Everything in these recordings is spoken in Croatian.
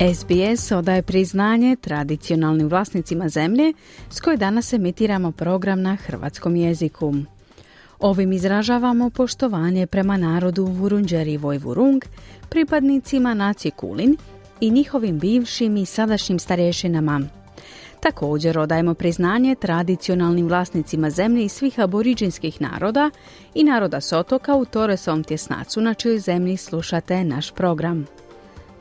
SBS odaje priznanje tradicionalnim vlasnicima zemlje s koje danas emitiramo program na hrvatskom jeziku. Ovim izražavamo poštovanje prema narodu Vurunđeri i Vojvurung, pripadnicima nacije Kulin i njihovim bivšim i sadašnjim starješinama. Također odajemo priznanje tradicionalnim vlasnicima zemlje i svih aboriđinskih naroda i naroda Sotoka u Toresom tjesnacu na čijoj zemlji slušate naš program.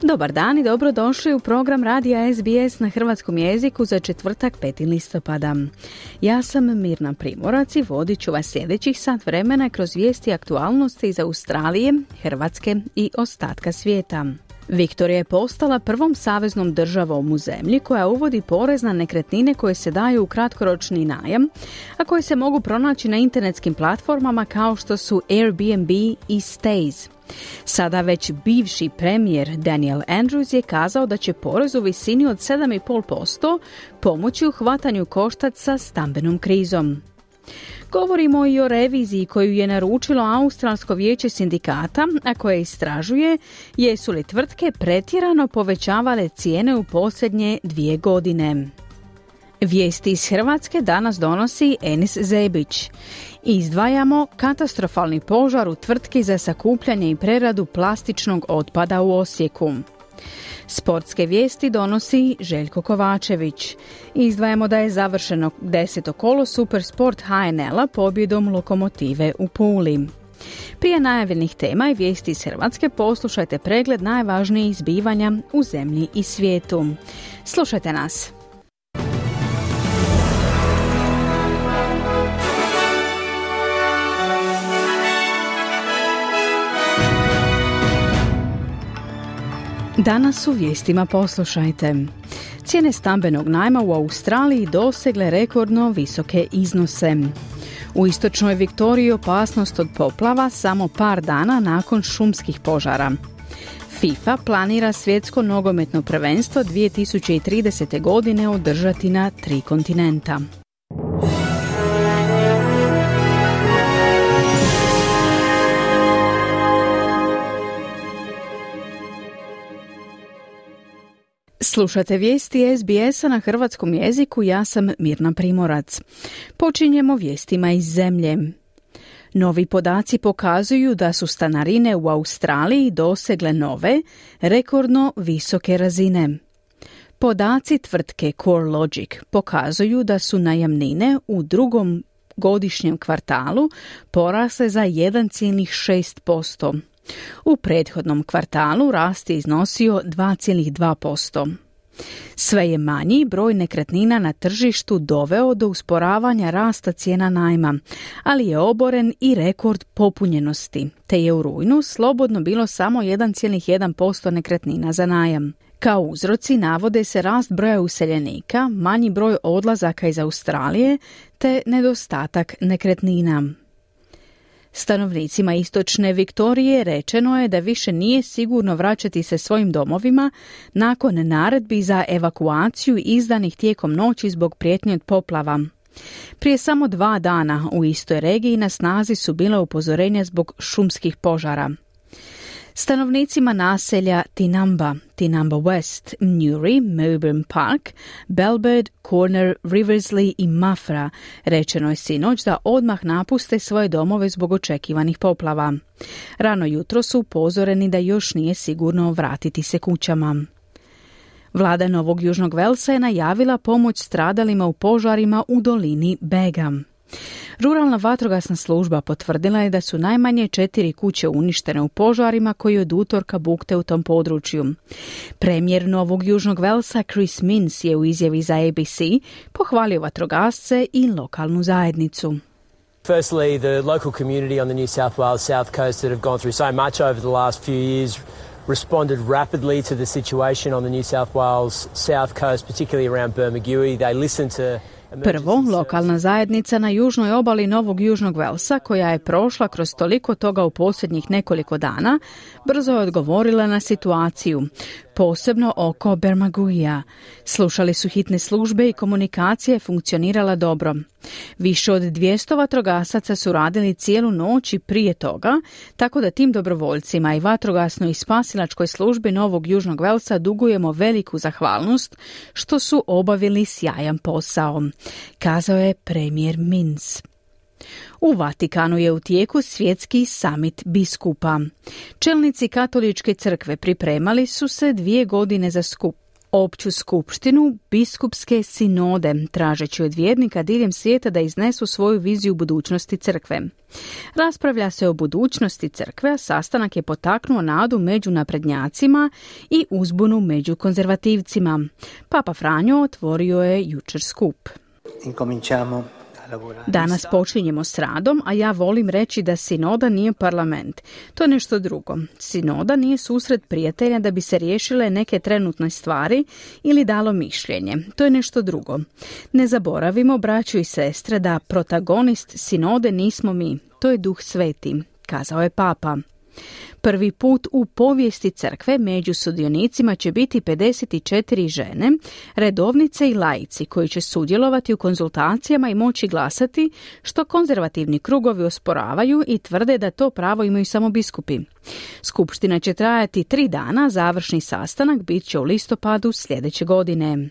Dobar dan i dobrodošli u program Radija SBS na hrvatskom jeziku za četvrtak 5. listopada. Ja sam Mirna Primorac i vodit ću vas sljedećih sat vremena kroz vijesti aktualnosti iz Australije, Hrvatske i ostatka svijeta. Viktorija je postala prvom saveznom državom u zemlji koja uvodi porez na nekretnine koje se daju u kratkoročni najam, a koje se mogu pronaći na internetskim platformama kao što su Airbnb i Stays. Sada već bivši premijer Daniel Andrews je kazao da će porez u visini od 7,5% pomoći u hvatanju koštac stambenom krizom. Govorimo i o reviziji koju je naručilo Australsko vijeće sindikata, a koje istražuje jesu li tvrtke pretjerano povećavale cijene u posljednje dvije godine. Vijesti iz Hrvatske danas donosi Enis Zebić. Izdvajamo katastrofalni požar u tvrtki za sakupljanje i preradu plastičnog otpada u Osijeku. Sportske vijesti donosi Željko Kovačević. Izdvajamo da je završeno deseto kolo Supersport HNL-a pobjedom lokomotive u Puli. Prije najavljenih tema i vijesti iz Hrvatske poslušajte pregled najvažnijih zbivanja u zemlji i svijetu. Slušajte nas. Danas u vijestima poslušajte. Cijene stambenog najma u Australiji dosegle rekordno visoke iznose. U istočnoj Viktoriji opasnost od poplava samo par dana nakon šumskih požara. FIFA planira svjetsko nogometno prvenstvo 2030. godine održati na tri kontinenta. Slušate vijesti SBS-a na hrvatskom jeziku, ja sam Mirna Primorac. Počinjemo vijestima iz zemlje. Novi podaci pokazuju da su stanarine u Australiji dosegle nove, rekordno visoke razine. Podaci tvrtke CoreLogic pokazuju da su najamnine u drugom godišnjem kvartalu porasle za 1,6%. U prethodnom kvartalu rast je iznosio 2,2%. Sve je manji broj nekretnina na tržištu doveo do usporavanja rasta cijena najma, ali je oboren i rekord popunjenosti, te je u rujnu slobodno bilo samo 1,1% nekretnina za najam. Kao uzroci navode se rast broja useljenika, manji broj odlazaka iz Australije te nedostatak nekretnina. Stanovnicima istočne Viktorije rečeno je da više nije sigurno vraćati se svojim domovima nakon naredbi za evakuaciju izdanih tijekom noći zbog prijetnje od poplava. Prije samo dva dana u istoj regiji na snazi su bila upozorenja zbog šumskih požara. Stanovnicima naselja Tinamba, Tinamba West, Newry, Melbourne Park, Belbird, Corner, Riversley i Mafra rečeno je sinoć da odmah napuste svoje domove zbog očekivanih poplava. Rano jutro su upozoreni da još nije sigurno vratiti se kućama. Vlada Novog Južnog Velsa je najavila pomoć stradalima u požarima u dolini Bega. Ruralna vatrogasna služba potvrdila je da su najmanje četiri kuće uništene u požarima koji od utorka bukte u tom području. Premijer Novog Južnog Velsa Chris Mins je u izjavi za ABC pohvalio vatrogasce i lokalnu zajednicu. Firstly, the local community on the New South Wales south coast that have gone through so much over the last few years responded rapidly to the situation on the New South Wales south coast, particularly around Bermagui. They listened to Prvo, lokalna zajednica na južnoj obali Novog Južnog Velsa, koja je prošla kroz toliko toga u posljednjih nekoliko dana, brzo je odgovorila na situaciju posebno oko Bermaguija. Slušali su hitne službe i komunikacija je funkcionirala dobro. Više od 200 vatrogasaca su radili cijelu noć i prije toga, tako da tim dobrovoljcima i vatrogasnoj i spasilačkoj službi Novog Južnog Velsa dugujemo veliku zahvalnost što su obavili sjajan posao, kazao je premijer Mins. U Vatikanu je u tijeku svjetski summit biskupa. Čelnici katoličke crkve pripremali su se dvije godine za skup opću skupštinu biskupske sinode, tražeći od vjernika diljem svijeta da iznesu svoju viziju budućnosti crkve. Raspravlja se o budućnosti crkve, a sastanak je potaknuo nadu među naprednjacima i uzbunu među konzervativcima. Papa Franjo otvorio je jučer skup. Incominciamo Danas počinjemo s radom, a ja volim reći da sinoda nije parlament. To je nešto drugo. Sinoda nije susret prijatelja da bi se riješile neke trenutne stvari ili dalo mišljenje. To je nešto drugo. Ne zaboravimo, braću i sestre, da protagonist sinode nismo mi. To je duh sveti, kazao je papa. Prvi put u povijesti crkve među sudionicima će biti 54 žene, redovnice i laici koji će sudjelovati u konzultacijama i moći glasati, što konzervativni krugovi osporavaju i tvrde da to pravo imaju samo biskupi. Skupština će trajati tri dana, završni sastanak bit će u listopadu sljedeće godine.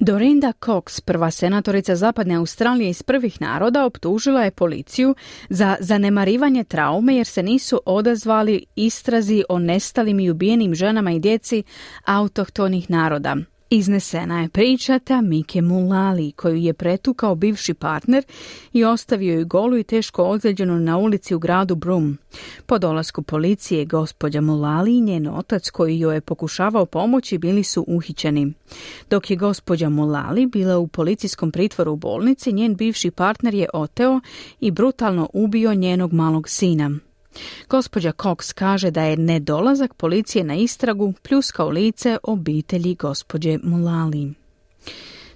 Dorinda Cox, prva senatorica Zapadne Australije iz prvih naroda, optužila je policiju za zanemarivanje traume jer se nisu odazvali istrazi o nestalim i ubijenim ženama i djeci autohtonih naroda. Iznesena je pričata Mike Mulali, koju je pretukao bivši partner i ostavio ju golu i teško ozlijeđenu na ulici u gradu Brum. Po dolasku policije, gospođa Mulali i njen otac koji joj je pokušavao pomoći bili su uhićeni. Dok je gospođa Mulali bila u policijskom pritvoru u bolnici, njen bivši partner je oteo i brutalno ubio njenog malog sina. Gospođa Cox kaže da je nedolazak policije na istragu pljuskao lice obitelji gospođe Mulali.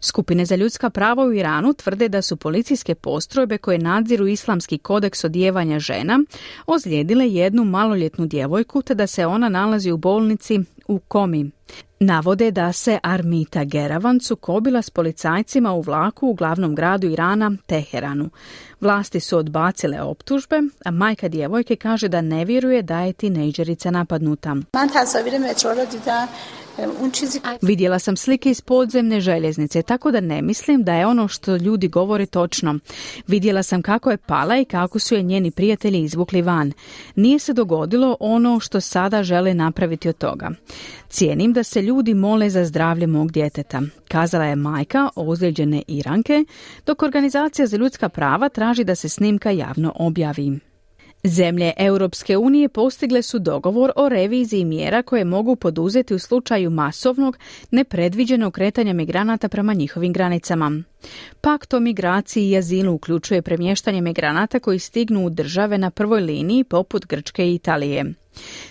Skupine za ljudska prava u Iranu tvrde da su policijske postrojbe koje nadziru islamski kodeks odjevanja žena ozlijedile jednu maloljetnu djevojku te da se ona nalazi u bolnici u Komi. Navode da se Armita Geravan sukobila s policajcima u vlaku u glavnom gradu Irana, Teheranu. Vlasti su odbacile optužbe, a majka djevojke kaže da ne vjeruje da je tinejdžerica napadnuta. Vidjela sam slike iz podzemne željeznice, tako da ne mislim da je ono što ljudi govore točno. Vidjela sam kako je pala i kako su je njeni prijatelji izvukli van. Nije se dogodilo ono što sada žele napraviti od toga. Cijenim da se ljudi mole za zdravlje mog djeteta, kazala je majka ozlijeđene Iranke, dok organizacija za ljudska prava traži da se snimka javno objavi. Zemlje Europske unije postigle su dogovor o reviziji mjera koje mogu poduzeti u slučaju masovnog, nepredviđenog kretanja migranata prema njihovim granicama. Pakt o migraciji i azilu uključuje premještanje migranata koji stignu u države na prvoj liniji poput Grčke i Italije.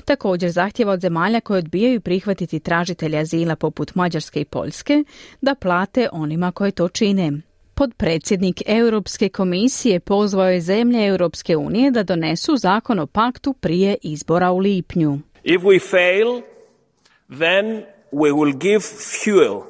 Također zahtjeva od zemalja koje odbijaju prihvatiti tražitelja azila poput Mađarske i Poljske da plate onima koje to čine. Podpredsjednik Europske komisije pozvao je zemlje Europske unije da donesu zakon o paktu prije izbora u lipnju. If we fail, then we will give fuel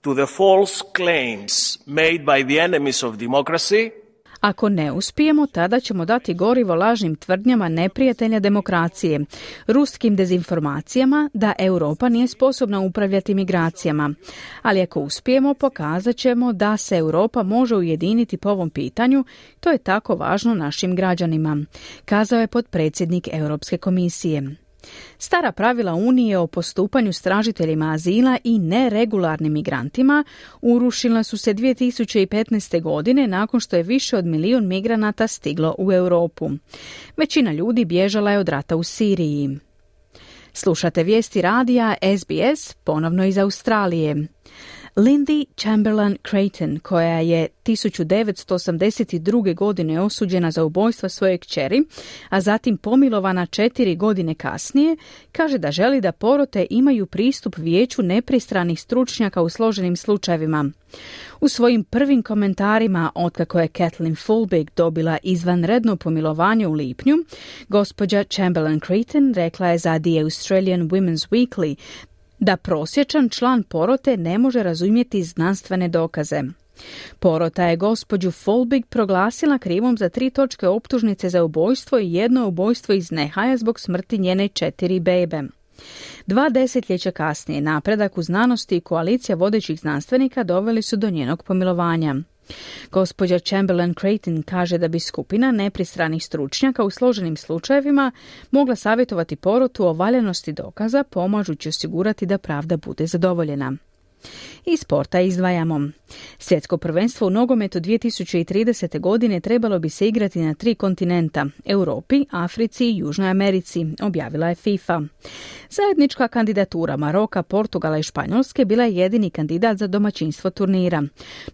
to the false claims made by the enemies of democracy ako ne uspijemo, tada ćemo dati gorivo lažnim tvrdnjama neprijatelja demokracije, ruskim dezinformacijama da Europa nije sposobna upravljati migracijama. Ali ako uspijemo, pokazat ćemo da se Europa može ujediniti po ovom pitanju, to je tako važno našim građanima, kazao je potpredsjednik Europske komisije. Stara pravila Unije o postupanju s tražiteljima azila i neregularnim migrantima urušila su se 2015. godine nakon što je više od milijun migranata stiglo u Europu. Većina ljudi bježala je od rata u Siriji. Slušate vijesti radija SBS, ponovno iz Australije. Lindy Chamberlain Creighton, koja je 1982. godine osuđena za ubojstvo svoje kćeri, a zatim pomilovana četiri godine kasnije, kaže da želi da porote imaju pristup vijeću nepristranih stručnjaka u složenim slučajevima. U svojim prvim komentarima, otkako je Kathleen Fulbig dobila izvanredno pomilovanje u lipnju, gospođa Chamberlain Creighton rekla je za The Australian Women's Weekly da prosječan član porote ne može razumjeti znanstvene dokaze. Porota je gospođu Folbig proglasila krivom za tri točke optužnice za ubojstvo i jedno ubojstvo iz nehaja zbog smrti njene četiri bebe. Dva desetljeća kasnije napredak u znanosti i koalicija vodećih znanstvenika doveli su do njenog pomilovanja. Gospođa Chamberlain Creighton kaže da bi skupina nepristranih stručnjaka u složenim slučajevima mogla savjetovati porotu o valjanosti dokaza pomažući osigurati da pravda bude zadovoljena. I sporta izdvajamo. Svjetsko prvenstvo u nogometu 2030. godine trebalo bi se igrati na tri kontinenta, Europi, Africi i Južnoj Americi, objavila je FIFA. Zajednička kandidatura Maroka, Portugala i Španjolske bila je jedini kandidat za domaćinstvo turnira.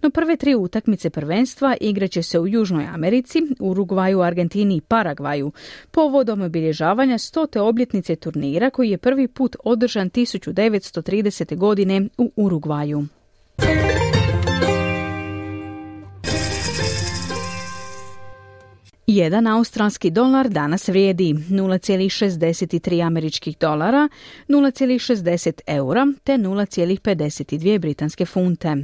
No prve tri utakmice prvenstva igraće se u Južnoj Americi, Urugvaju, Argentini i Paragvaju, povodom obilježavanja stote obljetnice turnira koji je prvi put održan 1930. godine u Urugvaju. Jedan australski dolar danas vrijedi 0,63 američkih dolara, 0,60 eura te 0,52 britanske funte.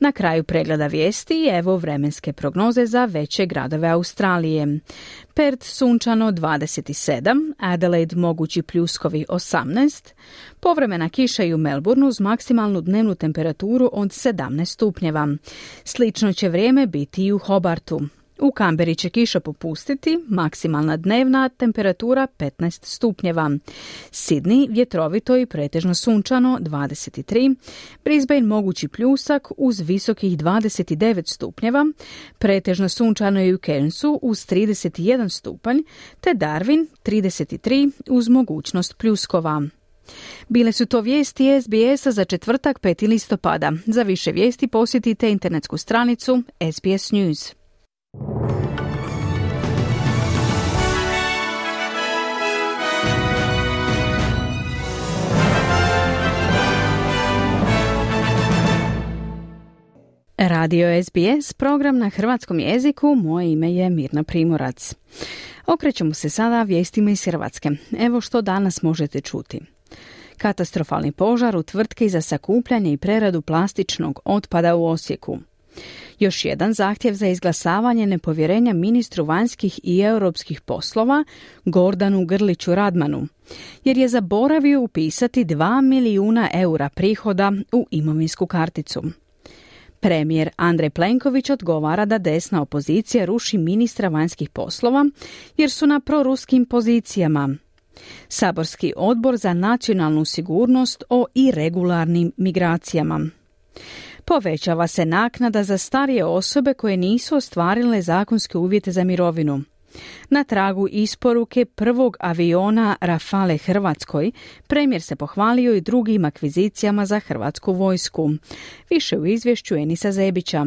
Na kraju pregleda vijesti evo vremenske prognoze za veće gradove Australije. Perth sunčano 27, Adelaide mogući pljuskovi 18, povremena kiša i u Melbourneu uz maksimalnu dnevnu temperaturu od 17 stupnjeva. Slično će vrijeme biti i u Hobartu. U Kamberi će kiša popustiti, maksimalna dnevna temperatura 15 stupnjeva. Sidni vjetrovito i pretežno sunčano 23, Brisbane mogući pljusak uz visokih 29 stupnjeva, pretežno sunčano i u Cairnsu uz 31 stupanj, te Darwin 33 uz mogućnost pljuskova. Bile su to vijesti SBS-a za četvrtak 5. listopada. Za više vijesti posjetite internetsku stranicu SBS News. Radio SBS, program na hrvatskom jeziku, moje ime je Mirna Primorac. Okrećemo se sada vijestima iz Hrvatske. Evo što danas možete čuti. Katastrofalni požar u tvrtki za sakupljanje i preradu plastičnog otpada u Osijeku. Još jedan zahtjev za izglasavanje nepovjerenja ministru vanjskih i europskih poslova Gordanu Grliću Radmanu, jer je zaboravio upisati 2 milijuna eura prihoda u imovinsku karticu. Premijer Andrej Plenković odgovara da desna opozicija ruši ministra vanjskih poslova jer su na proruskim pozicijama. Saborski odbor za nacionalnu sigurnost o irregularnim migracijama. Povećava se naknada za starije osobe koje nisu ostvarile zakonske uvjete za mirovinu. Na tragu isporuke prvog aviona Rafale Hrvatskoj, premijer se pohvalio i drugim akvizicijama za hrvatsku vojsku. Više u izvješću Enisa Zebića.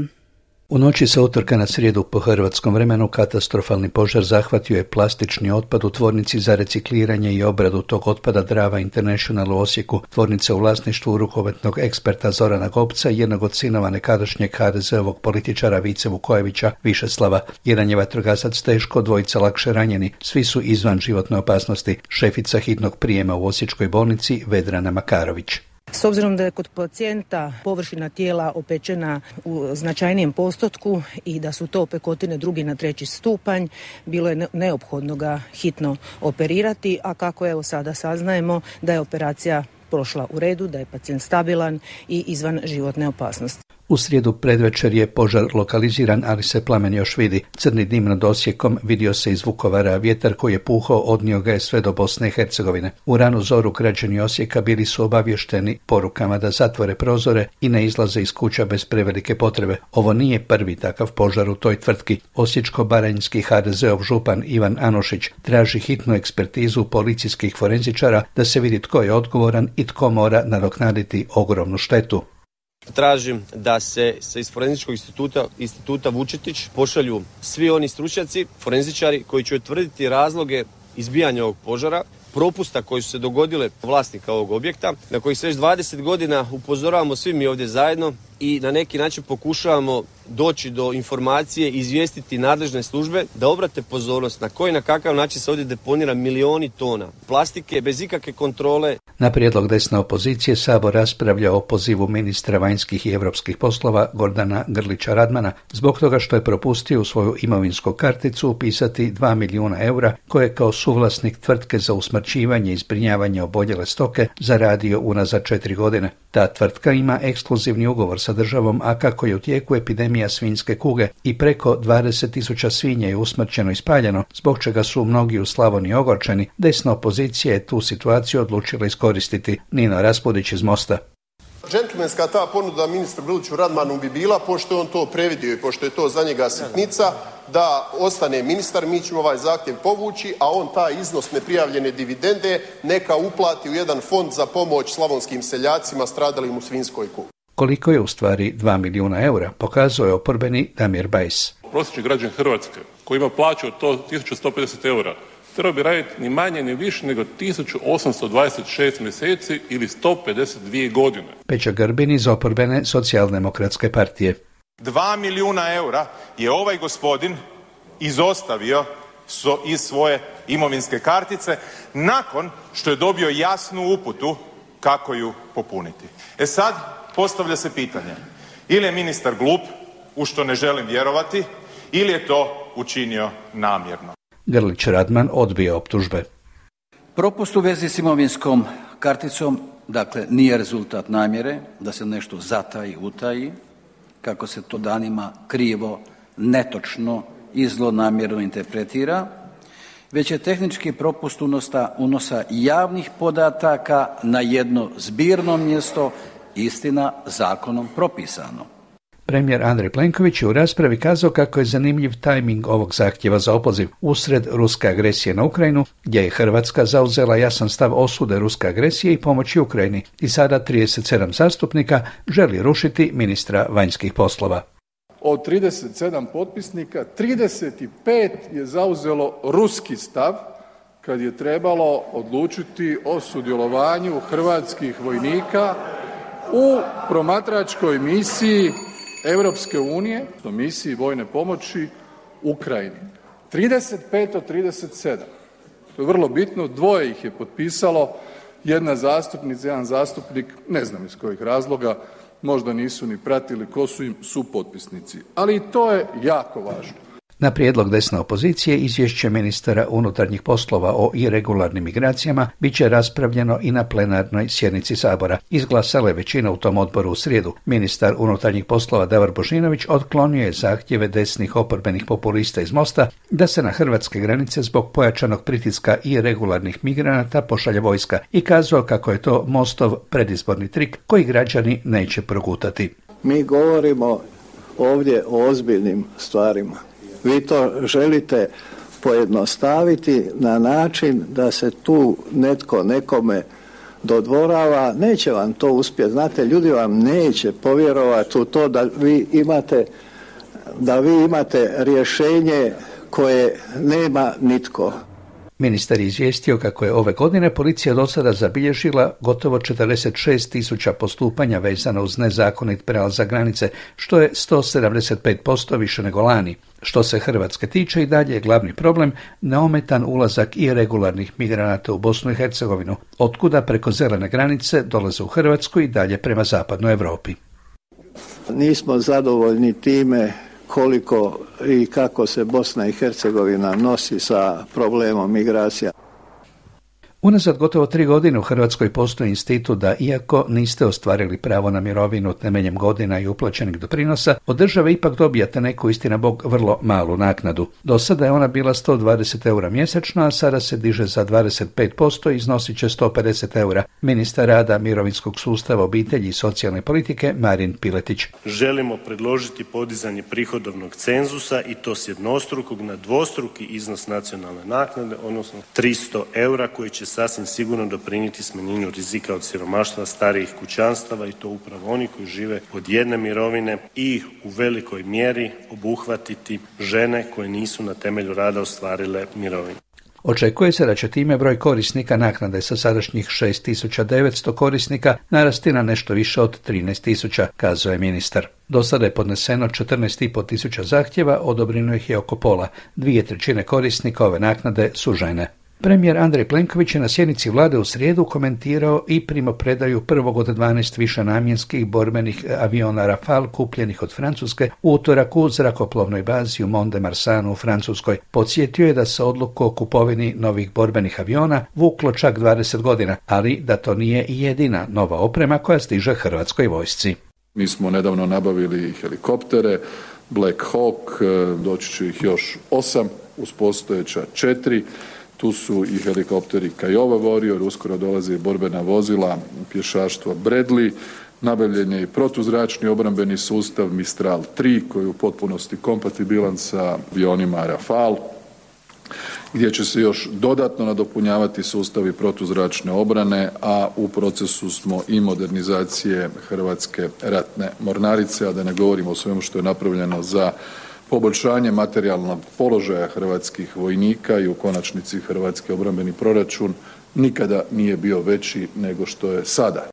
U noći sa utorka na srijedu po hrvatskom vremenu katastrofalni požar zahvatio je plastični otpad u tvornici za recikliranje i obradu tog otpada Drava International u Osijeku, tvornica u vlasništvu rukometnog eksperta Zorana Gopca i jednog od sinova nekadašnjeg HDZ-ovog političara Vice Vukojevića Višeslava. Jedan je vatrogasac teško, dvojica lakše ranjeni, svi su izvan životne opasnosti. Šefica hitnog prijema u Osječkoj bolnici Vedrana Makarović. S obzirom da je kod pacijenta površina tijela opečena u značajnijem postotku i da su to opekotine drugi na treći stupanj, bilo je neophodno ga hitno operirati, a kako evo sada saznajemo da je operacija prošla u redu, da je pacijent stabilan i izvan životne opasnosti. U srijedu predvečer je požar lokaliziran, ali se plamen još vidi. Crni dim nad Osijekom vidio se iz Vukovara, vjetar koji je puhao odnio ga je sve do Bosne i Hercegovine. U ranu zoru građani Osijeka bili su obavješteni porukama da zatvore prozore i ne izlaze iz kuća bez prevelike potrebe. Ovo nije prvi takav požar u toj tvrtki. Osječko-baranjski HDZ-ov župan Ivan Anošić traži hitnu ekspertizu policijskih forenzičara da se vidi tko je odgovoran i tko mora nadoknaditi ogromnu štetu. Tražim da se sa iz Forenzičkog instituta, instituta Vučetić pošalju svi oni stručnjaci, forenzičari koji će utvrditi razloge izbijanja ovog požara, propusta koji su se dogodile vlasnika ovog objekta, na koji se već 20 godina upozoravamo svi mi ovdje zajedno i na neki način pokušavamo doći do informacije i izvijestiti nadležne službe da obrate pozornost na koji na kakav način se ovdje deponira milioni tona plastike bez ikakve kontrole. Na prijedlog desne opozicije Sabor raspravlja o pozivu ministra vanjskih i europskih poslova Gordana Grlića Radmana zbog toga što je propustio u svoju imovinsku karticu upisati 2 milijuna eura koje kao suvlasnik tvrtke za usmrćivanje i zbrinjavanje oboljele stoke zaradio unazad četiri godine. Ta tvrtka ima ekskluzivni ugovor sa državom, a kako je u tijeku epidemija svinjske kuge i preko 20.000 svinja je usmrćeno i spaljeno, zbog čega su mnogi u Slavoniji ogorčeni, desna opozicija je tu situaciju odlučila iskoristiti. Nino Raspudić iz Mosta. Džentlmenska ta ponuda ministru Grliću Radmanu bi bila, pošto je on to previdio i pošto je to za njega sitnica, da ostane ministar, mi ćemo ovaj zahtjev povući, a on taj iznos neprijavljene dividende neka uplati u jedan fond za pomoć slavonskim seljacima stradalim u svinskoj kugi. Koliko je u stvari 2 milijuna eura, pokazuje je oporbeni Damir Bajs. Prosječni građan Hrvatske koji ima plaću od to 1150 eura trebao bi raditi ni manje ni više nego 1826 mjeseci ili 152 godine. Peća Grbin iz oporbene socijaldemokratske partije. 2 milijuna eura je ovaj gospodin izostavio iz svoje imovinske kartice nakon što je dobio jasnu uputu kako ju popuniti. E sad, postavlja se pitanje ili je ministar glup, u što ne želim vjerovati, ili je to učinio namjerno. Grlić Radman odbije optužbe. Propust u vezi s imovinskom karticom, dakle, nije rezultat namjere da se nešto zataji, utaji, kako se to danima krivo, netočno i zlonamjerno interpretira, već je tehnički propust unosa, unosa javnih podataka na jedno zbirno mjesto, istina zakonom propisano. Premijer Andrej Plenković je u raspravi kazao kako je zanimljiv tajming ovog zahtjeva za opoziv usred ruske agresije na Ukrajinu, gdje je Hrvatska zauzela jasan stav osude ruske agresije i pomoći Ukrajini i sada 37 zastupnika želi rušiti ministra vanjskih poslova. Od 37 potpisnika 35 je zauzelo ruski stav kad je trebalo odlučiti o sudjelovanju hrvatskih vojnika u promatračkoj misiji Europske unije misiji vojne pomoći Ukrajini. 35 od 37. To je vrlo bitno, dvoje ih je potpisalo, jedna zastupnica, jedan zastupnik, ne znam iz kojih razloga, možda nisu ni pratili ko su im supotpisnici. Ali i to je jako važno. Na prijedlog desne opozicije izvješće ministara unutarnjih poslova o irregularnim migracijama bit će raspravljeno i na plenarnoj sjednici Sabora. Izglasala je većina u tom odboru u srijedu. Ministar unutarnjih poslova Davor Božinović otklonio je zahtjeve desnih oporbenih populista iz Mosta da se na hrvatske granice zbog pojačanog pritiska i regularnih migranata pošalje vojska i kazao kako je to Mostov predizborni trik koji građani neće progutati. Mi govorimo ovdje o ozbiljnim stvarima vi to želite pojednostaviti na način da se tu netko nekome dodvorava, neće vam to uspjeti. Znate, ljudi vam neće povjerovati u to da vi imate da vi imate rješenje koje nema nitko. Ministar je izvijestio kako je ove godine policija do sada zabilježila gotovo 46 tisuća postupanja vezano uz nezakonit prelazak granice, što je 175% više nego lani. Što se Hrvatske tiče i dalje je glavni problem neometan ulazak i regularnih migranata u Bosnu i Hercegovinu, otkuda preko zelene granice dolaze u Hrvatsku i dalje prema zapadnoj Europi. Nismo zadovoljni time koliko i kako se Bosna i Hercegovina nosi sa problemom migracija. Unazad gotovo tri godine u Hrvatskoj postoji institut da iako niste ostvarili pravo na mirovinu temeljem godina i uplaćenih doprinosa, od države ipak dobijate neku istina bog vrlo malu naknadu. Do sada je ona bila 120 eura mjesečno, a sada se diže za 25% i iznosit će 150 eura. Ministar rada mirovinskog sustava obitelji i socijalne politike Marin Piletić. Želimo predložiti podizanje prihodovnog cenzusa i to s jednostrukog na dvostruki iznos nacionalne naknade, odnosno 300 eura koji će sasvim sigurno doprinijeti smanjenju rizika od siromaštva starijih kućanstava i to upravo oni koji žive od jedne mirovine i u velikoj mjeri obuhvatiti žene koje nisu na temelju rada ostvarile mirovinu. Očekuje se da će time broj korisnika naknade sa sadašnjih 6900 korisnika narasti na nešto više od 13000, kazao je ministar. Do sada je podneseno 14,5 tisuća zahtjeva, odobreno ih je oko pola. Dvije trećine korisnika ove naknade su žene. Premijer Andrej Plenković je na sjednici vlade u srijedu komentirao i primopredaju prvog od 12 višenamjenskih borbenih aviona Rafale kupljenih od Francuske u utorak u zrakoplovnoj bazi u Mont de Marsanu u Francuskoj. Podsjetio je da se odluku o kupovini novih borbenih aviona vuklo čak 20 godina, ali da to nije jedina nova oprema koja stiže Hrvatskoj vojsci. Mi smo nedavno nabavili helikoptere, Black Hawk, doći će ih još osam uz postojeća četiri. Tu su i helikopteri Kajova Warrior, uskoro dolaze i borbena vozila pješaštva Bradley, nabavljen je i protuzračni obrambeni sustav Mistral 3 koji je u potpunosti kompatibilan sa avionima Rafale gdje će se još dodatno nadopunjavati sustavi protuzračne obrane, a u procesu smo i modernizacije Hrvatske ratne mornarice, a da ne govorimo o svemu što je napravljeno za poboljšanje materijalnog položaja hrvatskih vojnika i u konačnici hrvatski obrambeni proračun nikada nije bio veći nego što je sada.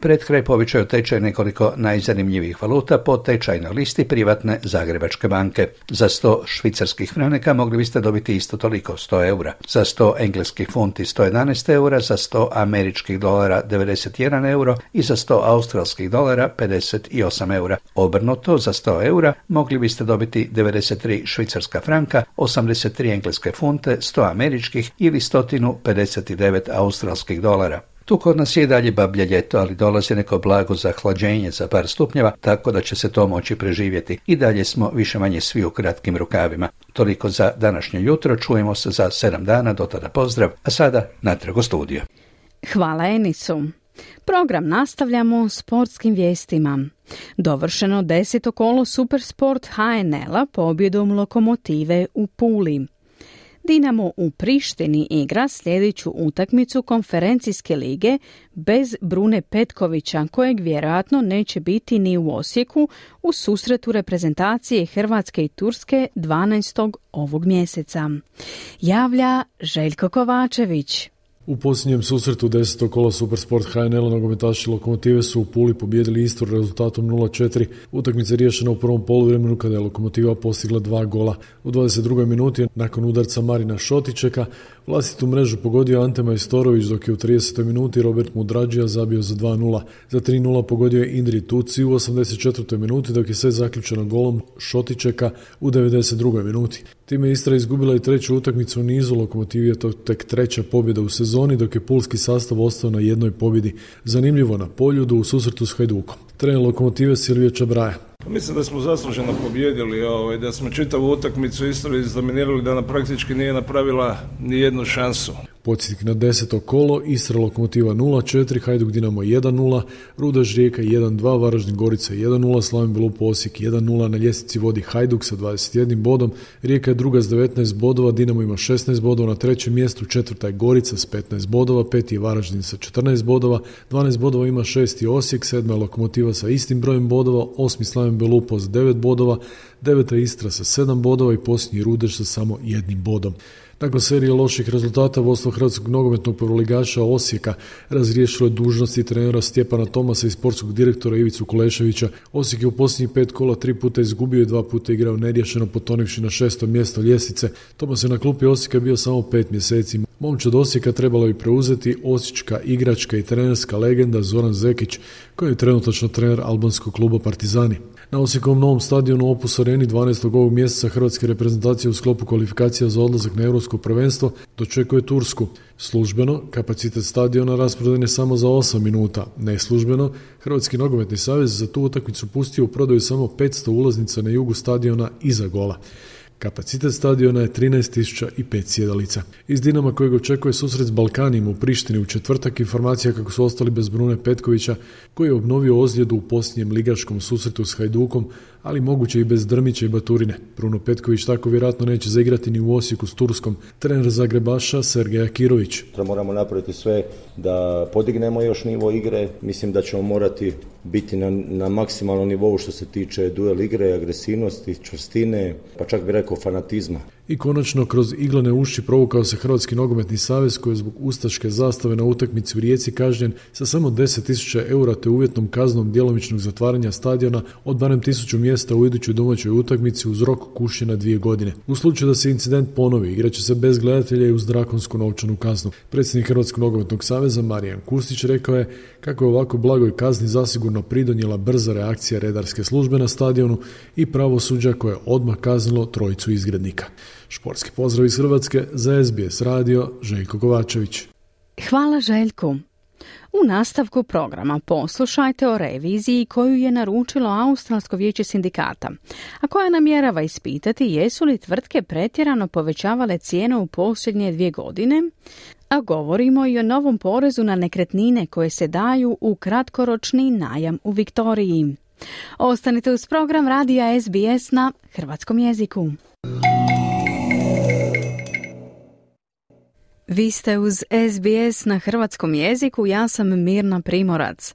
Pred kraj povećaju tečaj nekoliko najzanimljivih valuta po tečajnoj listi privatne Zagrebačke banke. Za 100 švicarskih franaka mogli biste dobiti isto toliko, 100 eura. Za 100 engleskih funti 111 eura, za 100 američkih dolara 91 euro i za 100 australskih dolara 58 eura. Obrnuto, za 100 eura mogli biste dobiti 93 švicarska franka, 83 engleske funte, 100 američkih ili 159 australskih dolara. Tu kod nas je dalje bablje ljeto, ali dolazi neko blago zahlađenje za par stupnjeva, tako da će se to moći preživjeti. I dalje smo više manje svi u kratkim rukavima. Toliko za današnje jutro, čujemo se za sedam dana, do tada pozdrav, a sada natrag u studiju. Hvala Enisu. Program nastavljamo sportskim vijestima. Dovršeno deseto kolo Supersport HNL-a pobjedom lokomotive u Puli. Dinamo u Prištini igra sljedeću utakmicu konferencijske lige bez Brune Petkovića, kojeg vjerojatno neće biti ni u Osijeku u susretu reprezentacije Hrvatske i Turske 12. ovog mjeseca. Javlja Željko Kovačević. U posljednjem susretu 10. kola Supersport HNL nogometaši Lokomotive su u Puli pobjedili isto rezultatom 0-4. Utakmica je riješena u prvom poluvremenu kada je Lokomotiva postigla dva gola. U 22. minuti nakon udarca Marina Šotičeka Vlastitu mrežu pogodio Ante Majstorović dok je u 30. minuti Robert Mudrađija zabio za 2-0. Za 3-0 pogodio je Indri Tuci u 84. minuti dok je sve zaključeno golom Šotičeka u 92. minuti. Time Istra izgubila i treću utakmicu u nizu, Lokomotiv je to tek treća pobjeda u sezoni, dok je pulski sastav ostao na jednoj pobjedi. Zanimljivo na poljudu u susretu s Hajdukom. Trener Lokomotive Silvija Čabraja. Pa mislim da smo zasluženo pobjedili, ovaj, da smo čitavu utakmicu Istru izdominirali, da nam praktički nije napravila ni jednu šansu. Podsjetnik na deseto kolo, Istra Lokomotiva 0-4, Hajduk Dinamo 1-0, Rudaž Rijeka 1-2, Varaždin Gorica 1-0, Slavim Belup Osijek 1-0, na ljestvici vodi Hajduk sa 21 bodom, Rijeka je druga s 19 bodova, Dinamo ima 16 bodova, na trećem mjestu četvrta je Gorica s 15 bodova, peti je Varaždin sa 14 bodova, 12 bodova ima šesti Osijek, sedma je Lokomotiva sa istim brojem bodova, osmi Slavim Belupo s 9 bodova, deveta Istra sa 7 bodova i posljednji Rudež sa samo jednim bodom. Nakon serije loših rezultata vodstvo Hrvatskog nogometnog prvoligaša Osijeka razriješilo je dužnosti trenera Stjepana Tomasa i sportskog direktora Ivicu Kuleševića. Osijek je u posljednjih pet kola tri puta izgubio i dva puta igrao neriješeno potonivši na šesto mjesto ljestvice. Tomas je na klupi Osijeka bio samo pet mjeseci. Momčad Osijeka trebalo bi preuzeti osječka igračka i trenerska legenda Zoran Zekić, koji je trenutačno trener albanskog kluba Partizani. Na Osijekom novom stadionu Opus Areni 12. ovog mjeseca hrvatske reprezentacije u sklopu kvalifikacija za odlazak na europsko prvenstvo dočekuje Tursku. Službeno, kapacitet stadiona rasprodan je samo za 8 minuta. Neslužbeno, Hrvatski nogometni savez za tu utakmicu pustio u prodaju samo 500 ulaznica na jugu stadiona iza gola. Kapacitet stadiona je 13.005 sjedalica. Iz Dinama kojeg očekuje susret s Balkanim u Prištini u četvrtak informacija kako su ostali bez Brune Petkovića koji je obnovio ozljedu u posljednjem ligaškom susretu s Hajdukom ali moguće i bez Drmića i Baturine. Bruno Petković tako vjerojatno neće zaigrati ni u Osijeku s Turskom. Trener Zagrebaša Sergeja Kirović. Moramo napraviti sve da podignemo još nivo igre. Mislim da ćemo morati biti na, na maksimalnom nivou što se tiče duel igre, agresivnosti, čvrstine, pa čak bi rekao fanatizma. I konačno, kroz iglane uši provukao se Hrvatski nogometni savez koji je zbog ustaške zastave na utakmici u Rijeci kažnjen sa samo 10.000 eura te uvjetnom kaznom djelomičnog zatvaranja stadiona od barem tisuću mjesta u idućoj domaćoj utakmici uz rok kušnje na dvije godine. U slučaju da se incident ponovi, igraće se bez gledatelja i uz drakonsku novčanu kaznu. Predsjednik Hrvatskog nogometnog saveza Marijan Kustić rekao je kako je ovako blagoj kazni zasigurno pridonijela brza reakcija redarske službe na stadionu i pravosuđa koje je odmah kaznilo trojicu izgrednika. Športski pozdrav iz Hrvatske za SBS radio Željko Kovačević. Hvala Željku. U nastavku programa poslušajte o reviziji koju je naručilo Australsko vijeće sindikata, a koja namjerava ispitati jesu li tvrtke pretjerano povećavale cijenu u posljednje dvije godine, a govorimo i o novom porezu na nekretnine koje se daju u kratkoročni najam u Viktoriji. Ostanite uz program radija SBS na hrvatskom jeziku. Vi ste uz SBS na hrvatskom jeziku, ja sam Mirna Primorac.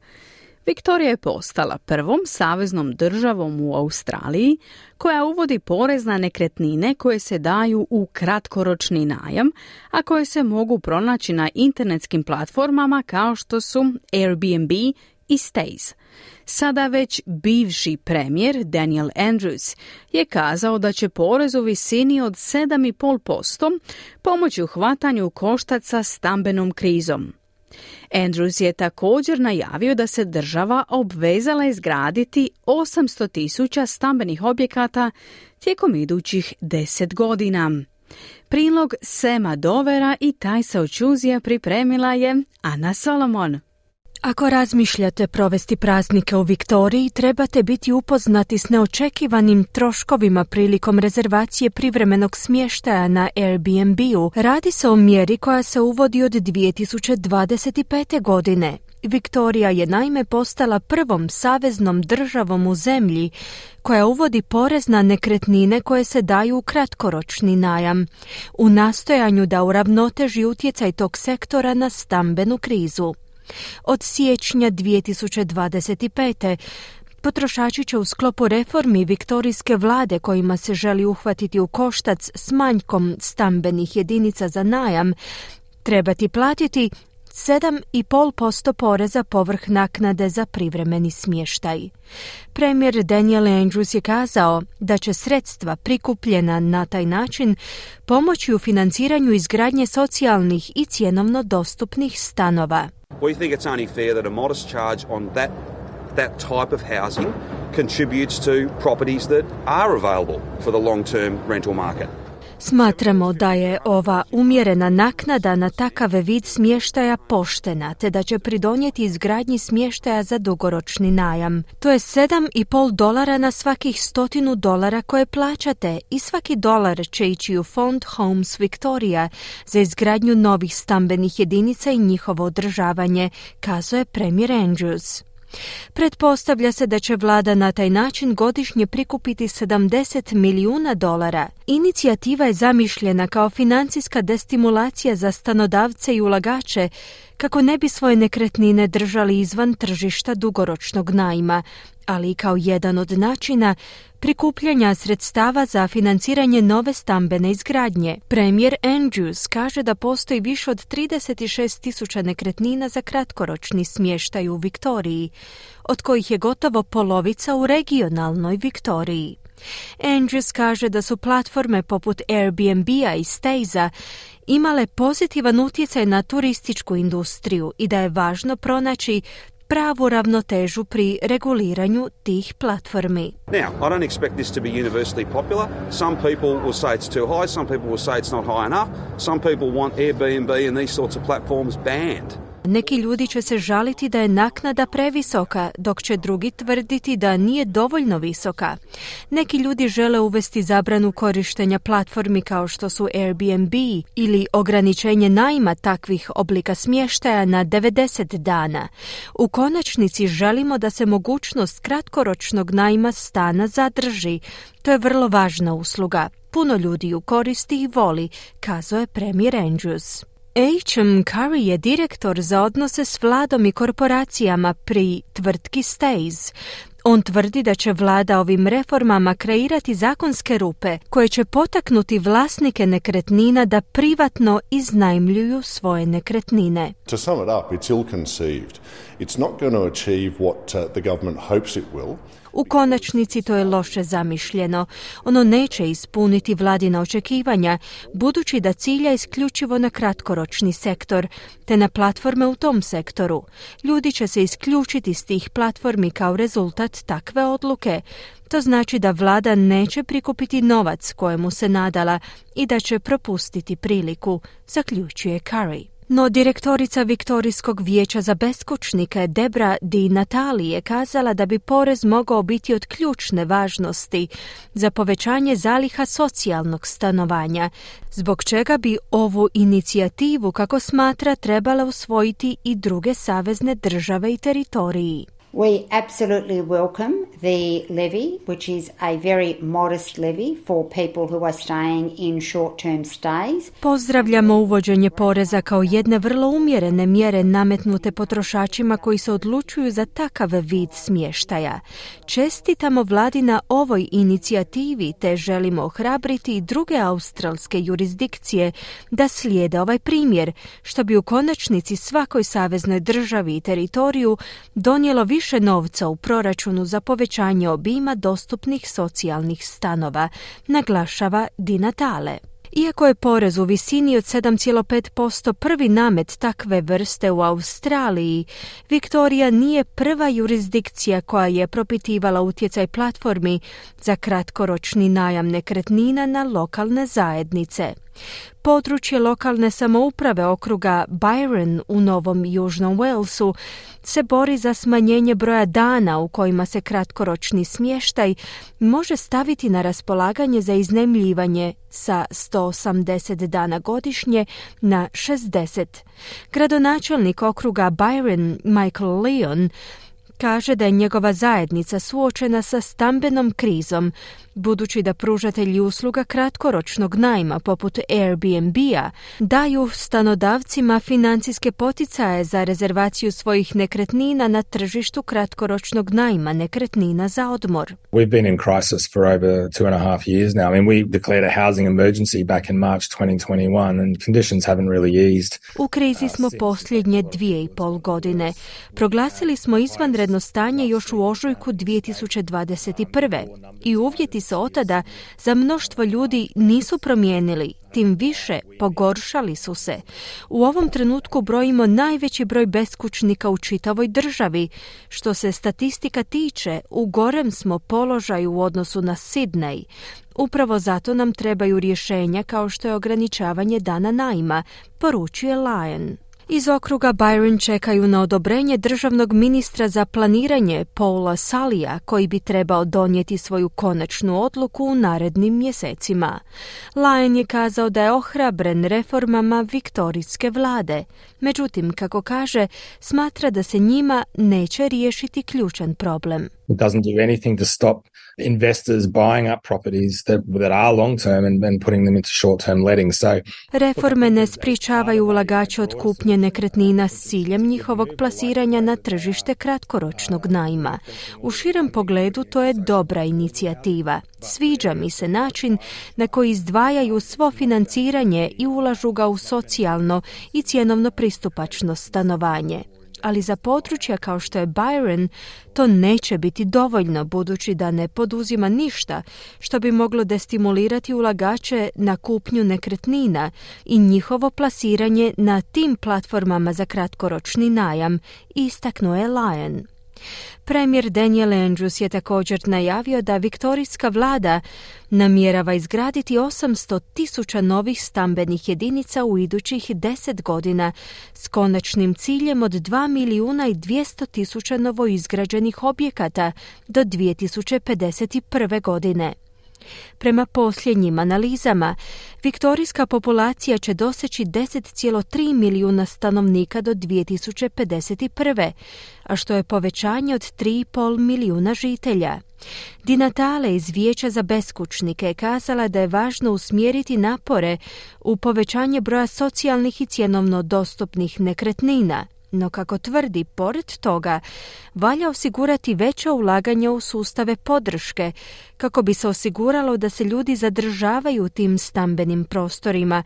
Viktorija je postala prvom saveznom državom u Australiji koja uvodi porez na nekretnine koje se daju u kratkoročni najam, a koje se mogu pronaći na internetskim platformama kao što su Airbnb i Stays. Sada već bivši premijer Daniel Andrews je kazao da će porez u visini od 7,5% pomoći u hvatanju koštaca stambenom krizom. Andrews je također najavio da se država obvezala izgraditi 800 tisuća stambenih objekata tijekom idućih 10 godina. Prilog Sema Dovera i Tajsa Očuzija pripremila je Ana Solomon. Ako razmišljate provesti praznike u Viktoriji, trebate biti upoznati s neočekivanim troškovima prilikom rezervacije privremenog smještaja na Airbnb-u. Radi se o mjeri koja se uvodi od 2025. godine. Viktorija je naime postala prvom saveznom državom u zemlji koja uvodi porez na nekretnine koje se daju u kratkoročni najam, u nastojanju da uravnoteži utjecaj tog sektora na stambenu krizu. Od siječnja 2025. Potrošači će u sklopu reformi viktorijske vlade kojima se želi uhvatiti u koštac s manjkom stambenih jedinica za najam trebati platiti 7,5% poreza povrh naknade za privremeni smještaj. Premijer Daniel Andrews je kazao da će sredstva prikupljena na taj način pomoći u financiranju izgradnje socijalnih i cjenovno dostupnih stanova. We think it's only fair that a modest charge on that that type of housing contributes to properties that are available for the long-term rental market. Smatramo da je ova umjerena naknada na takav vid smještaja poštena, te da će pridonijeti izgradnji smještaja za dugoročni najam. To je 7,5 dolara na svakih stotinu dolara koje plaćate i svaki dolar će ići u fond Homes Victoria za izgradnju novih stambenih jedinica i njihovo održavanje, kazuje premijer Andrews. Pretpostavlja se da će vlada na taj način godišnje prikupiti 70 milijuna dolara. Inicijativa je zamišljena kao financijska destimulacija za stanodavce i ulagače kako ne bi svoje nekretnine držali izvan tržišta dugoročnog najma, ali i kao jedan od načina prikupljanja sredstava za financiranje nove stambene izgradnje. Premijer Andrews kaže da postoji više od 36 tisuća nekretnina za kratkoročni smještaj u Viktoriji, od kojih je gotovo polovica u regionalnoj Viktoriji. Andrews kaže da su platforme poput Airbnb-a i Stays-a imale pozitivan utjecaj na turističku industriju i da je važno pronaći pravu ravnotežu pri reguliranju tih platformi. Now, I don't expect this to be universally popular. Some people will say it's too high, some people will say it's not high enough. Some people want Airbnb and these sorts of platforms banned. Neki ljudi će se žaliti da je naknada previsoka, dok će drugi tvrditi da nije dovoljno visoka. Neki ljudi žele uvesti zabranu korištenja platformi kao što su Airbnb ili ograničenje najma takvih oblika smještaja na 90 dana. U konačnici želimo da se mogućnost kratkoročnog najma stana zadrži. To je vrlo važna usluga. Puno ljudi ju koristi i voli, kazao je premijer Andrews. H.M. Curry je direktor za odnose s vladom i korporacijama pri tvrtki Stays. On tvrdi da će vlada ovim reformama kreirati zakonske rupe koje će potaknuti vlasnike nekretnina da privatno iznajmljuju svoje nekretnine. To sum it up, it's ill-conceived. It's not going to achieve what uh, the government hopes it will. U konačnici to je loše zamišljeno. Ono neće ispuniti vladina očekivanja, budući da cilja isključivo na kratkoročni sektor, te na platforme u tom sektoru. Ljudi će se isključiti s tih platformi kao rezultat takve odluke. To znači da vlada neće prikupiti novac kojemu se nadala i da će propustiti priliku, zaključuje Curry. No direktorica Viktorijskog vijeća za beskućnike Debra Di Natali je kazala da bi porez mogao biti od ključne važnosti za povećanje zaliha socijalnog stanovanja, zbog čega bi ovu inicijativu, kako smatra, trebala usvojiti i druge savezne države i teritoriji. We absolutely welcome the levy, which is a very modest levy for people who are staying in short-term stays. Pozdravljamo uvođenje poreza kao jedne vrlo umjerene mjere nametnute potrošačima koji se odlučuju za takav vid smještaja. Čestitamo vladi na ovoj inicijativi te želimo ohrabriti i druge australske jurisdikcije da slijede ovaj primjer, što bi u konačnici svakoj saveznoj državi i teritoriju donijelo više više novca u proračunu za povećanje obima dostupnih socijalnih stanova, naglašava Di Natale. Iako je porez u visini od 7,5% prvi namet takve vrste u Australiji, Viktorija nije prva jurisdikcija koja je propitivala utjecaj platformi za kratkoročni najam nekretnina na lokalne zajednice. Područje lokalne samouprave okruga Byron u Novom Južnom Walesu se bori za smanjenje broja dana u kojima se kratkoročni smještaj može staviti na raspolaganje za iznemljivanje sa 180 dana godišnje na 60. Gradonačelnik okruga Byron Michael Leon kaže da je njegova zajednica suočena sa stambenom krizom, budući da pružatelji usluga kratkoročnog najma poput Airbnb-a daju stanodavcima financijske poticaje za rezervaciju svojih nekretnina na tržištu kratkoročnog najma nekretnina za odmor. We've been in crisis for over two and a half years now. I mean, we declared a housing emergency back in March 2021 and conditions haven't really eased. U krizi smo posljednje dvije i pol godine. Proglasili smo izvanredno stanje još u ožujku 2021. i uvjeti se otada za mnoštvo ljudi nisu promijenili, tim više pogoršali su se. U ovom trenutku brojimo najveći broj beskućnika u čitavoj državi. Što se statistika tiče, u gorem smo položaju u odnosu na Sidney. Upravo zato nam trebaju rješenja kao što je ograničavanje dana najma, poručuje Lion. Iz okruga Byron čekaju na odobrenje državnog ministra za planiranje Paula Salija koji bi trebao donijeti svoju konačnu odluku u narednim mjesecima. Lyon je kazao da je ohrabren reformama viktorijske vlade, međutim, kako kaže, smatra da se njima neće riješiti ključan problem. It doesn't do anything to stop investors buying up properties that, that are long term and, and putting them into short term letting. So, Reforme ne spričavaju ulagače od kupnje nekretnina s ciljem njihovog plasiranja na tržište kratkoročnog najma. U širem pogledu to je dobra inicijativa. Sviđa mi se način na koji izdvajaju svo financiranje i ulažu ga u socijalno i cjenovno pristupačno stanovanje ali za područja kao što je Byron to neće biti dovoljno budući da ne poduzima ništa što bi moglo destimulirati ulagače na kupnju nekretnina i njihovo plasiranje na tim platformama za kratkoročni najam, istaknuo je Lion. Premijer Daniel Andrews je također najavio da viktorijska vlada namjerava izgraditi 800 tisuća novih stambenih jedinica u idućih 10 godina s konačnim ciljem od 2 milijuna i 200 tisuća novoizgrađenih objekata do 2051. godine. Prema posljednjim analizama, viktorijska populacija će doseći 10,3 milijuna stanovnika do 2051. a što je povećanje od 3,5 milijuna žitelja. Dinatale iz Vijeća za beskućnike kazala da je važno usmjeriti napore u povećanje broja socijalnih i cjenovno dostupnih nekretnina, no kako tvrdi, pored toga, valja osigurati veće ulaganje u sustave podrške, kako bi se osiguralo da se ljudi zadržavaju u tim stambenim prostorima,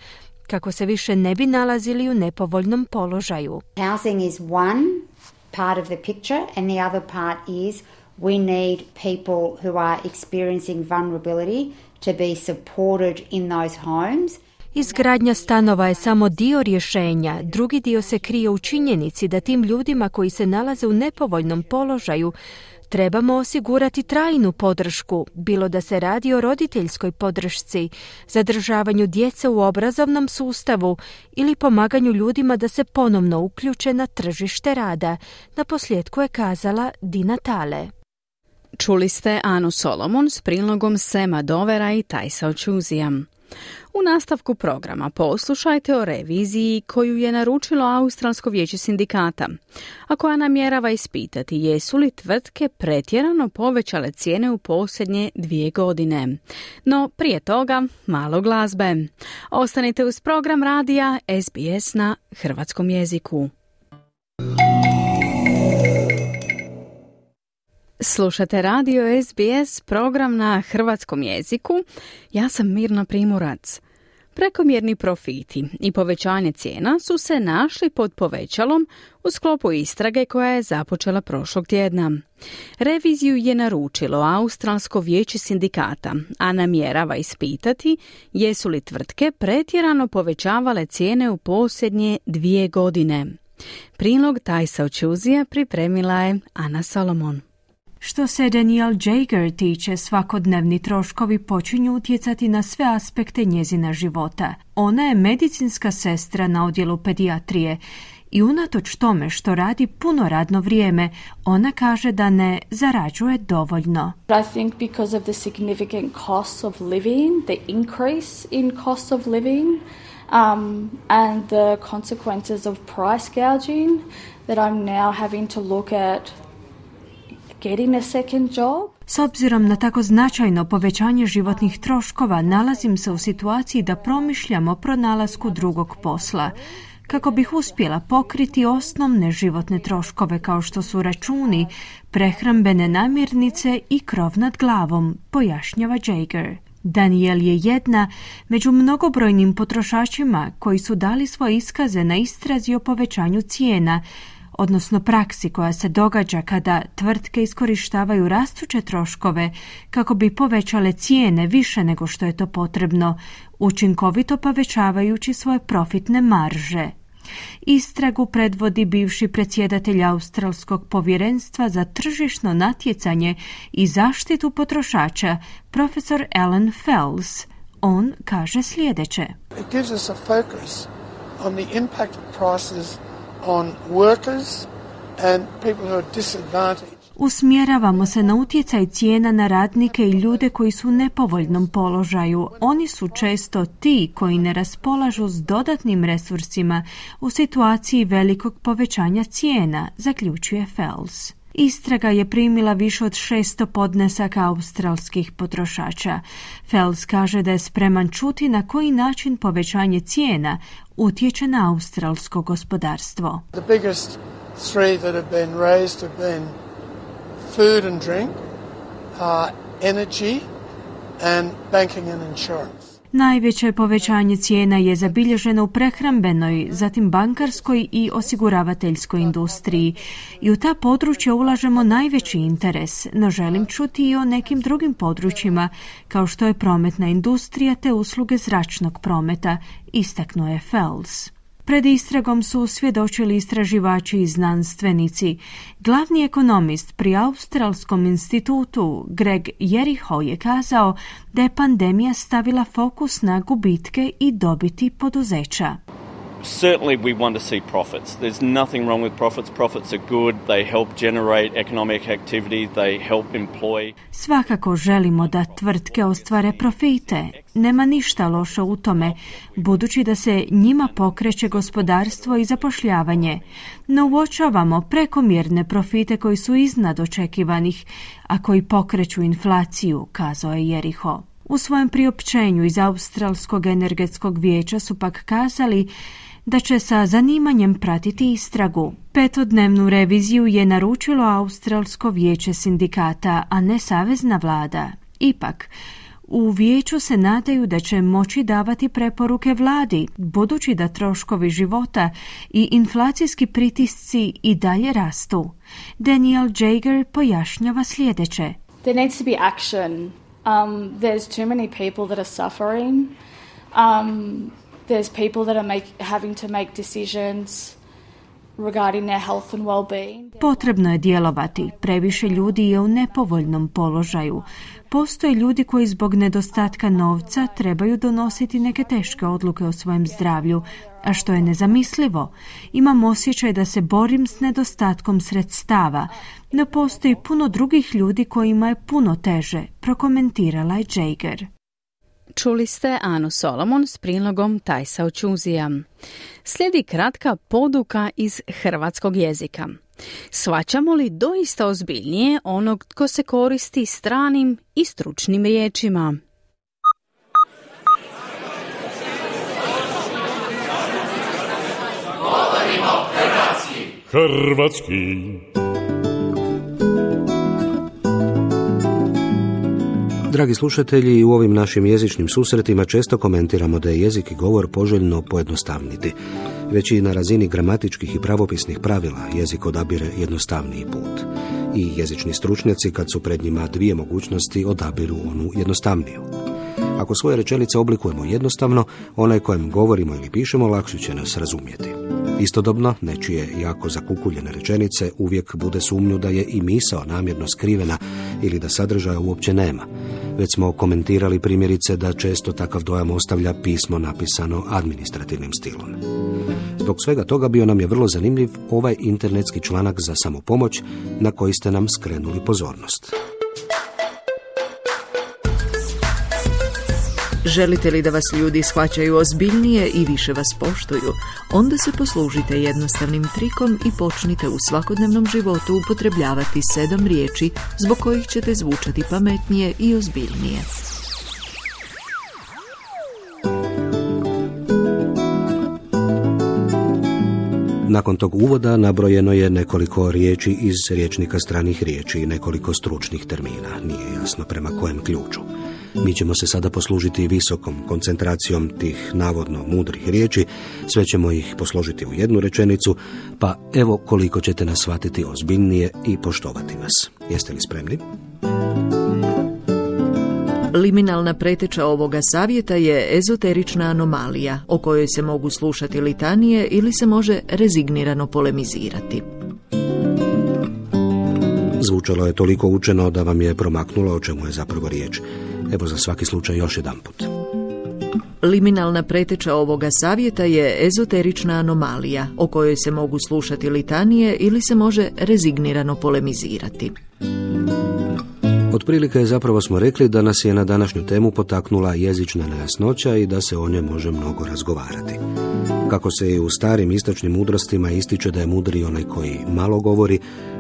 kako se više ne bi nalazili u nepovoljnom položaju. Housing is one part of the picture and the other part is we need people who are experiencing vulnerability to be supported in those homes – Izgradnja stanova je samo dio rješenja, drugi dio se krije u činjenici da tim ljudima koji se nalaze u nepovoljnom položaju trebamo osigurati trajnu podršku, bilo da se radi o roditeljskoj podršci, zadržavanju djece u obrazovnom sustavu ili pomaganju ljudima da se ponovno uključe na tržište rada, na posljedku je kazala Dina Tale. Čuli ste Anu Solomon s prilogom Sema Dovera i Tajsa Očuzijam. U nastavku programa poslušajte o reviziji koju je naručilo Australsko vijeće sindikata, a koja namjerava ispitati jesu li tvrtke pretjerano povećale cijene u posljednje dvije godine. No prije toga malo glazbe. Ostanite uz program radija SBS na hrvatskom jeziku. Slušate radio SBS, program na hrvatskom jeziku. Ja sam Mirna Primurac. Prekomjerni profiti i povećanje cijena su se našli pod povećalom u sklopu istrage koja je započela prošlog tjedna. Reviziju je naručilo Australsko vijeće sindikata, a namjerava ispitati jesu li tvrtke pretjerano povećavale cijene u posljednje dvije godine. Prilog Tajsa Očuzija pripremila je Ana Solomon. Što se Daniel Jager tiče, svakodnevni troškovi počinju utjecati na sve aspekte njezina života. Ona je medicinska sestra na odjelu pedijatrije i unatoč tome što radi puno radno vrijeme, ona kaže da ne zarađuje dovoljno. I think because of the significant cost of living, the increase in cost of living um, and the consequences of price gouging that I'm now having to look at getting second job. S obzirom na tako značajno povećanje životnih troškova, nalazim se u situaciji da promišljam o pronalasku drugog posla kako bih uspjela pokriti osnovne životne troškove kao što su računi, prehrambene namirnice i krov nad glavom, pojašnjava Jager. Daniel je jedna među mnogobrojnim potrošačima koji su dali svoje iskaze na istrazi o povećanju cijena, odnosno praksi koja se događa kada tvrtke iskorištavaju rastuće troškove kako bi povećale cijene više nego što je to potrebno, učinkovito povećavajući svoje profitne marže. Istragu predvodi bivši predsjedatelj Australskog povjerenstva za tržišno natjecanje i zaštitu potrošača, profesor Alan Fells. On kaže sljedeće. It gives us a focus on the impact of prices on workers and people who are disadvantaged. Usmjeravamo se na utjecaj cijena na radnike i ljude koji su u nepovoljnom položaju. Oni su često ti koji ne raspolažu s dodatnim resursima u situaciji velikog povećanja cijena, zaključuje Fells. Istraga je primila više od 600 podnesaka australskih potrošača. Fells kaže da je spreman čuti na koji način povećanje cijena utječe na australsko gospodarstvo. The biggest three that have been raised have been food and drink, uh, energy and banking and insurance. Najveće povećanje cijena je zabilježeno u prehrambenoj, zatim bankarskoj i osiguravateljskoj industriji i u ta područja ulažemo najveći interes, no želim čuti i o nekim drugim područjima kao što je prometna industrija te usluge zračnog prometa, istaknuo je Fels. Pred istragom su svjedočili istraživači i znanstvenici. Glavni ekonomist pri Australskom institutu Greg Jeriho je kazao da je pandemija stavila fokus na gubitke i dobiti poduzeća. Certainly we want to see profits. There's nothing wrong with profits. Profits are good. They help generate economic activity. They help employ. Svakako želimo da tvrtke ostvare profite. Nema ništa loše u tome, budući da se njima pokreće gospodarstvo i zapošljavanje. No uočavamo prekomjerne profite koji su iznad očekivanih, a koji pokreću inflaciju, kazao je Jeriho. U svojem priopćenju iz Australskog energetskog vijeća su pak kazali da će sa zanimanjem pratiti istragu. Petodnevnu reviziju je naručilo Australsko vijeće sindikata, a ne savezna vlada. Ipak, u vijeću se nadaju da će moći davati preporuke vladi, budući da troškovi života i inflacijski pritisci i dalje rastu. Daniel Jager pojašnjava sljedeće. There needs to be action. Um, there's too many people that are suffering. Um, there's people that are make, having to make decisions regarding their health and well-being. Potrebno je djelovati. Previše ljudi je u nepovoljnom položaju. Postoje ljudi koji zbog nedostatka novca trebaju donositi neke teške odluke o svojem zdravlju, a što je nezamislivo. Imam osjećaj da se borim s nedostatkom sredstava, no postoji puno drugih ljudi kojima je puno teže, prokomentirala je Jager. Čuli ste Anu Solomon s prilogom Tajsa Očuzija. Slijedi kratka poduka iz hrvatskog jezika. Svaćamo li doista ozbiljnije onog tko se koristi stranim i stručnim riječima? Hrvatski. Dragi slušatelji, u ovim našim jezičnim susretima često komentiramo da je jezik i govor poželjno pojednostavniti. Već i na razini gramatičkih i pravopisnih pravila jezik odabire jednostavniji put. I jezični stručnjaci kad su pred njima dvije mogućnosti odabiru onu jednostavniju. Ako svoje rečenice oblikujemo jednostavno, onaj kojem govorimo ili pišemo lakše će nas razumjeti. Istodobno, nečije jako zakukuljene rečenice uvijek bude sumnju da je i misao namjerno skrivena ili da sadržaja uopće nema. Već smo komentirali primjerice da često takav dojam ostavlja pismo napisano administrativnim stilom. Zbog svega toga bio nam je vrlo zanimljiv ovaj internetski članak za samopomoć na koji ste nam skrenuli pozornost. Želite li da vas ljudi shvaćaju ozbiljnije i više vas poštuju? Onda se poslužite jednostavnim trikom i počnite u svakodnevnom životu upotrebljavati sedam riječi zbog kojih ćete zvučati pametnije i ozbiljnije. Nakon tog uvoda nabrojeno je nekoliko riječi iz riječnika stranih riječi i nekoliko stručnih termina. Nije jasno prema kojem ključu. Mi ćemo se sada poslužiti visokom koncentracijom tih navodno mudrih riječi, sve ćemo ih posložiti u jednu rečenicu, pa evo koliko ćete nas shvatiti ozbiljnije i poštovati nas. Jeste li spremni? Liminalna preteča ovoga savjeta je ezoterična anomalija o kojoj se mogu slušati litanije ili se može rezignirano polemizirati. Zvučalo je toliko učeno da vam je promaknulo o čemu je zapravo riječ. Evo za svaki slučaj još jedan put. Liminalna preteča ovoga savjeta je ezoterična anomalija o kojoj se mogu slušati litanije ili se može rezignirano polemizirati. Otprilike zapravo smo rekli da nas je na današnju temu potaknula jezična nejasnoća i da se o njoj može mnogo razgovarati. Kako se i u starim istočnim mudrostima ističe da je mudri onaj koji malo govori,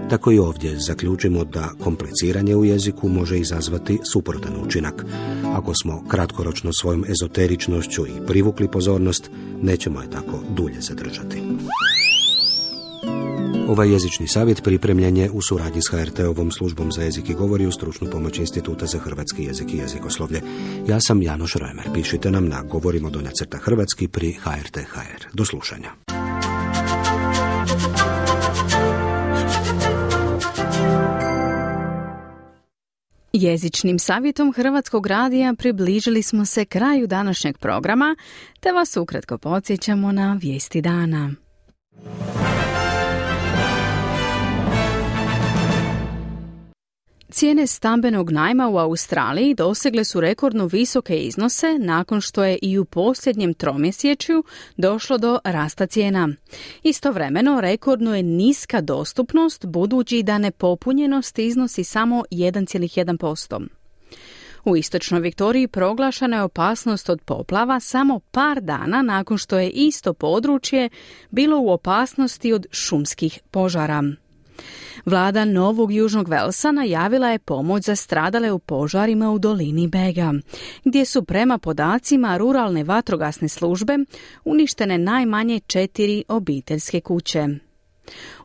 tako i ovdje zaključimo da kompliciranje u jeziku može izazvati suprotan učinak. Ako smo kratkoročno svojom ezoteričnošću i privukli pozornost, nećemo je tako dulje zadržati. Ovaj jezični savjet pripremljen je u suradnji s HRT-ovom službom za jezik i govori u stručnu pomoć Instituta za hrvatski jezik i jezikoslovlje. Ja sam Janoš Rojmer. Pišite nam na govorimo do nacrta hrvatski pri HRT.hr. Do slušanja. Jezičnim savjetom Hrvatskog radija približili smo se kraju današnjeg programa, te vas ukratko podsjećamo na vijesti dana. Cijene stambenog najma u Australiji dosegle su rekordno visoke iznose nakon što je i u posljednjem tromjesečju došlo do rasta cijena. Istovremeno rekordno je niska dostupnost budući da nepopunjenost iznosi samo 1,1%. U istočnoj Viktoriji proglašena je opasnost od poplava samo par dana nakon što je isto područje bilo u opasnosti od šumskih požara. Vlada Novog Južnog Velsa najavila je pomoć za stradale u požarima u dolini Bega, gdje su prema podacima ruralne vatrogasne službe uništene najmanje četiri obiteljske kuće.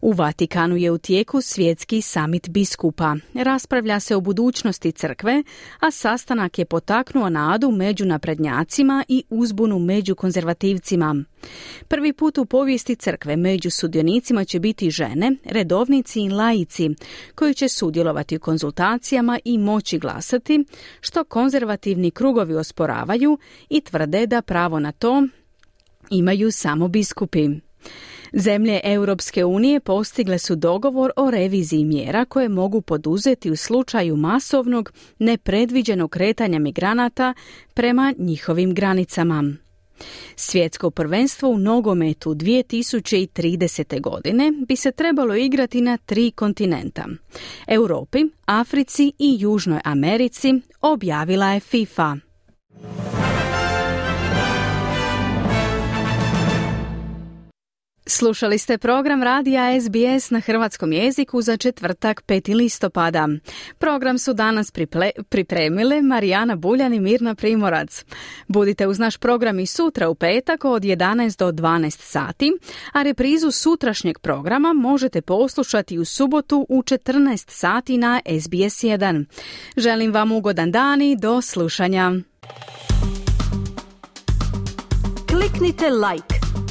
U Vatikanu je u tijeku svjetski samit biskupa. Raspravlja se o budućnosti crkve, a sastanak je potaknuo nadu među naprednjacima i uzbunu među konzervativcima. Prvi put u povijesti crkve među sudionicima će biti žene, redovnici i laici, koji će sudjelovati u konzultacijama i moći glasati, što konzervativni krugovi osporavaju i tvrde da pravo na to imaju samo biskupi. Zemlje Europske unije postigle su dogovor o reviziji mjera koje mogu poduzeti u slučaju masovnog, nepredviđenog kretanja migranata prema njihovim granicama. Svjetsko prvenstvo u nogometu 2030. godine bi se trebalo igrati na tri kontinenta. Europi, Africi i Južnoj Americi objavila je FIFA. Slušali ste program radija SBS na hrvatskom jeziku za četvrtak 5. listopada. Program su danas pripremile Marijana Buljan i Mirna Primorac. Budite uz naš program i sutra u petak od 11 do 12 sati, a reprizu sutrašnjeg programa možete poslušati u subotu u 14 sati na SBS 1. Želim vam ugodan dan i do slušanja. Kliknite like,